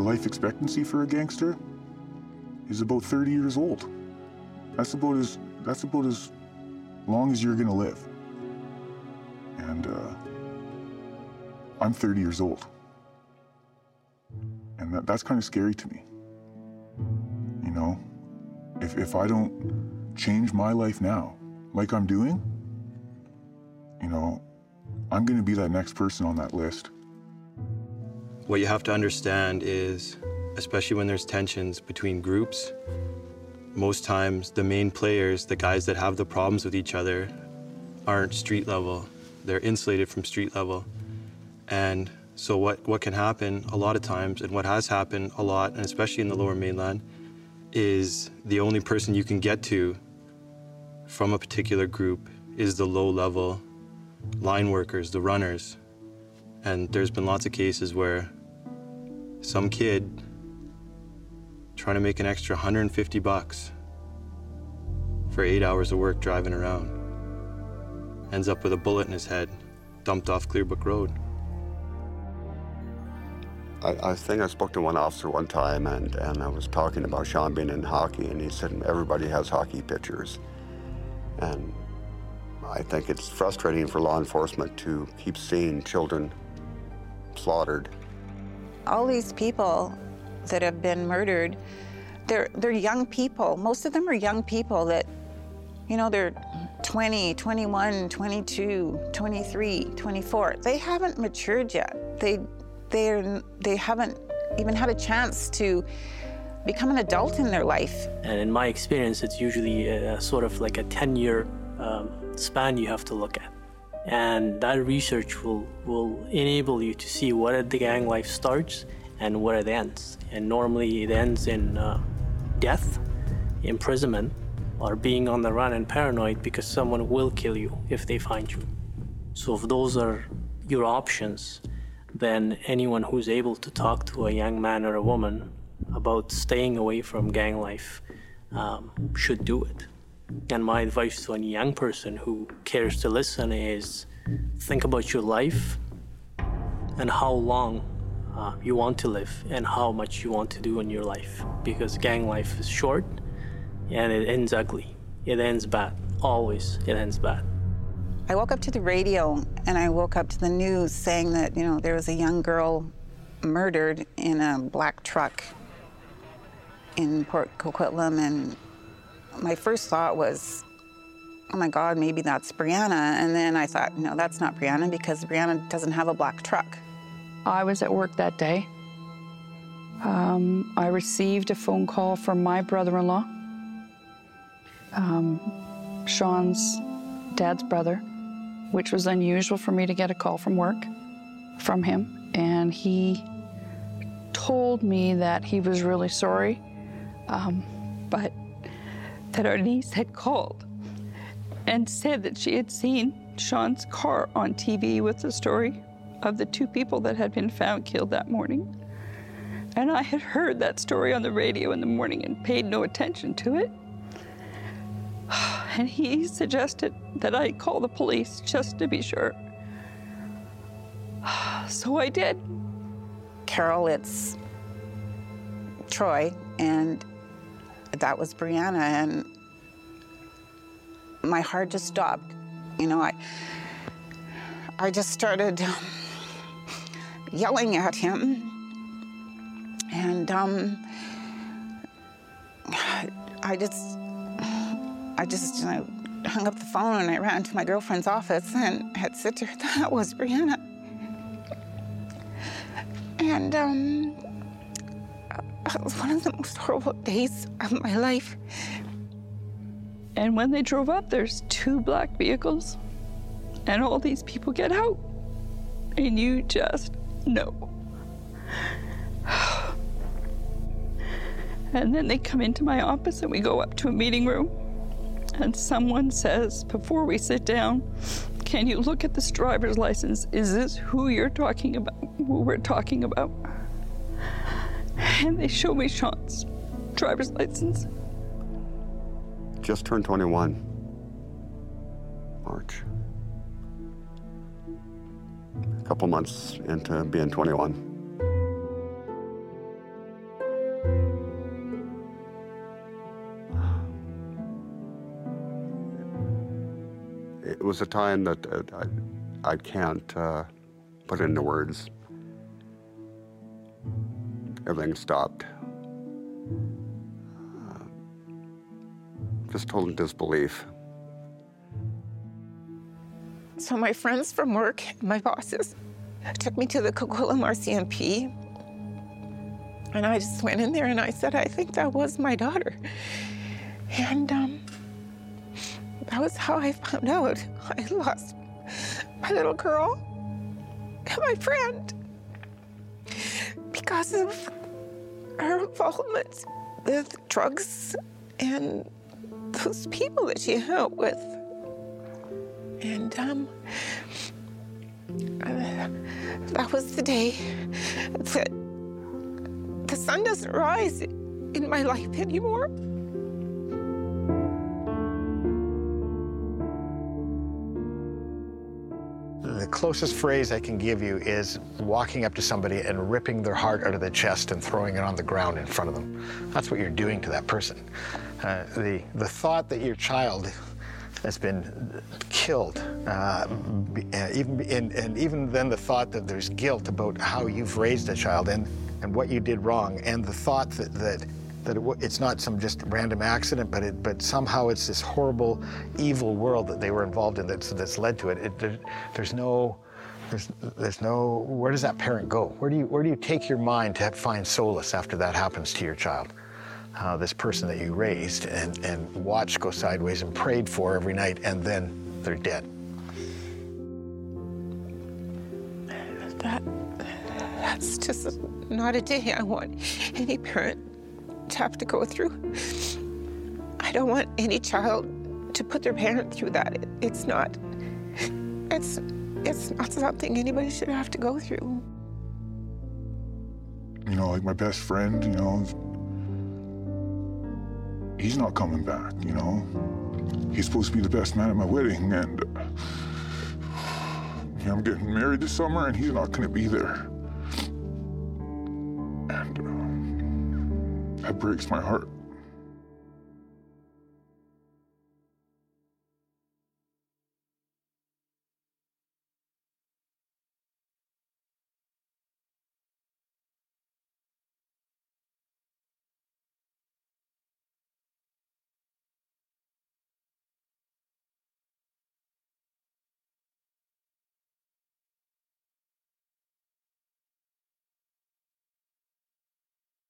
the life expectancy for a gangster is about 30 years old. That's about as that's about as long as you're gonna live. And uh, I'm 30 years old, and that, that's kind of scary to me. You know, if if I don't change my life now, like I'm doing, you know, I'm gonna be that next person on that list. What you have to understand is, especially when there's tensions between groups, most times the main players, the guys that have the problems with each other, aren't street level. They're insulated from street level. And so what, what can happen a lot of times, and what has happened a lot, and especially in the lower mainland, is the only person you can get to from a particular group is the low level line workers, the runners. And there's been lots of cases where some kid trying to make an extra 150 bucks for eight hours of work driving around ends up with a bullet in his head, dumped off Clearbrook Road. I, I think I spoke to one officer one time, and, and I was talking about Sean being in hockey, and he said everybody has hockey pictures. And I think it's frustrating for law enforcement to keep seeing children slaughtered. All these people that have been murdered, they're, they're young people. Most of them are young people that, you know, they're 20, 21, 22, 23, 24. They haven't matured yet. They, they're, they haven't even had a chance to become an adult in their life. And in my experience, it's usually a, sort of like a 10 year um, span you have to look at. And that research will, will enable you to see where the gang life starts and where it ends. And normally it ends in uh, death, imprisonment, or being on the run and paranoid because someone will kill you if they find you. So if those are your options, then anyone who's able to talk to a young man or a woman about staying away from gang life um, should do it. And my advice to any young person who cares to listen is think about your life and how long uh, you want to live and how much you want to do in your life. Because gang life is short and it ends ugly. It ends bad. Always, it ends bad. I woke up to the radio and I woke up to the news saying that, you know, there was a young girl murdered in a black truck in Port Coquitlam and my first thought was, oh my God, maybe that's Brianna. And then I thought, no, that's not Brianna because Brianna doesn't have a black truck. I was at work that day. Um, I received a phone call from my brother in law, um, Sean's dad's brother, which was unusual for me to get a call from work from him. And he told me that he was really sorry, um, but that our niece had called and said that she had seen Sean's car on TV with the story of the two people that had been found killed that morning. And I had heard that story on the radio in the morning and paid no attention to it. And he suggested that I call the police just to be sure. So I did. Carol, it's Troy, and that was Brianna, and my heart just stopped. You know, I I just started yelling at him, and um, I just I just you know, hung up the phone and I ran to my girlfriend's office and had said to her that was Brianna, and um, it was one of the most horrible days of my life. And when they drove up, there's two black vehicles, and all these people get out, and you just know. And then they come into my office, and we go up to a meeting room, and someone says, before we sit down, can you look at this driver's license? Is this who you're talking about, who we're talking about? And they show me Sean's driver's license. Just turned 21. March. A couple months into being 21. It was a time that uh, I, I can't uh, put into words. Everything stopped. Uh, just total disbelief. So my friends from work, my bosses, took me to the Coquitlam RCMP. And I just went in there and I said, I think that was my daughter. And um, that was how I found out I lost my little girl and my friend because of her involvement with drugs and those people that she out with. And um, uh, that was the day that the sun doesn't rise in my life anymore. Closest phrase I can give you is walking up to somebody and ripping their heart out of their chest and throwing it on the ground in front of them. That's what you're doing to that person. Uh, the, the thought that your child has been killed, uh, even, and, and even then the thought that there's guilt about how you've raised a child and, and what you did wrong, and the thought that, that that it, it's not some just random accident, but it, but somehow it's this horrible, evil world that they were involved in that's, that's led to it. it there, there's no, there's, there's no, where does that parent go? Where do you, where do you take your mind to find solace after that happens to your child? Uh, this person that you raised and, and watched go sideways and prayed for every night, and then they're dead. That, that's just not a day I want any parent have to go through. I don't want any child to put their parent through that. It, it's not. It's it's not something anybody should have to go through. You know, like my best friend, you know, he's not coming back, you know. He's supposed to be the best man at my wedding, and know, I'm getting married this summer, and he's not going to be there. And uh, that breaks my heart.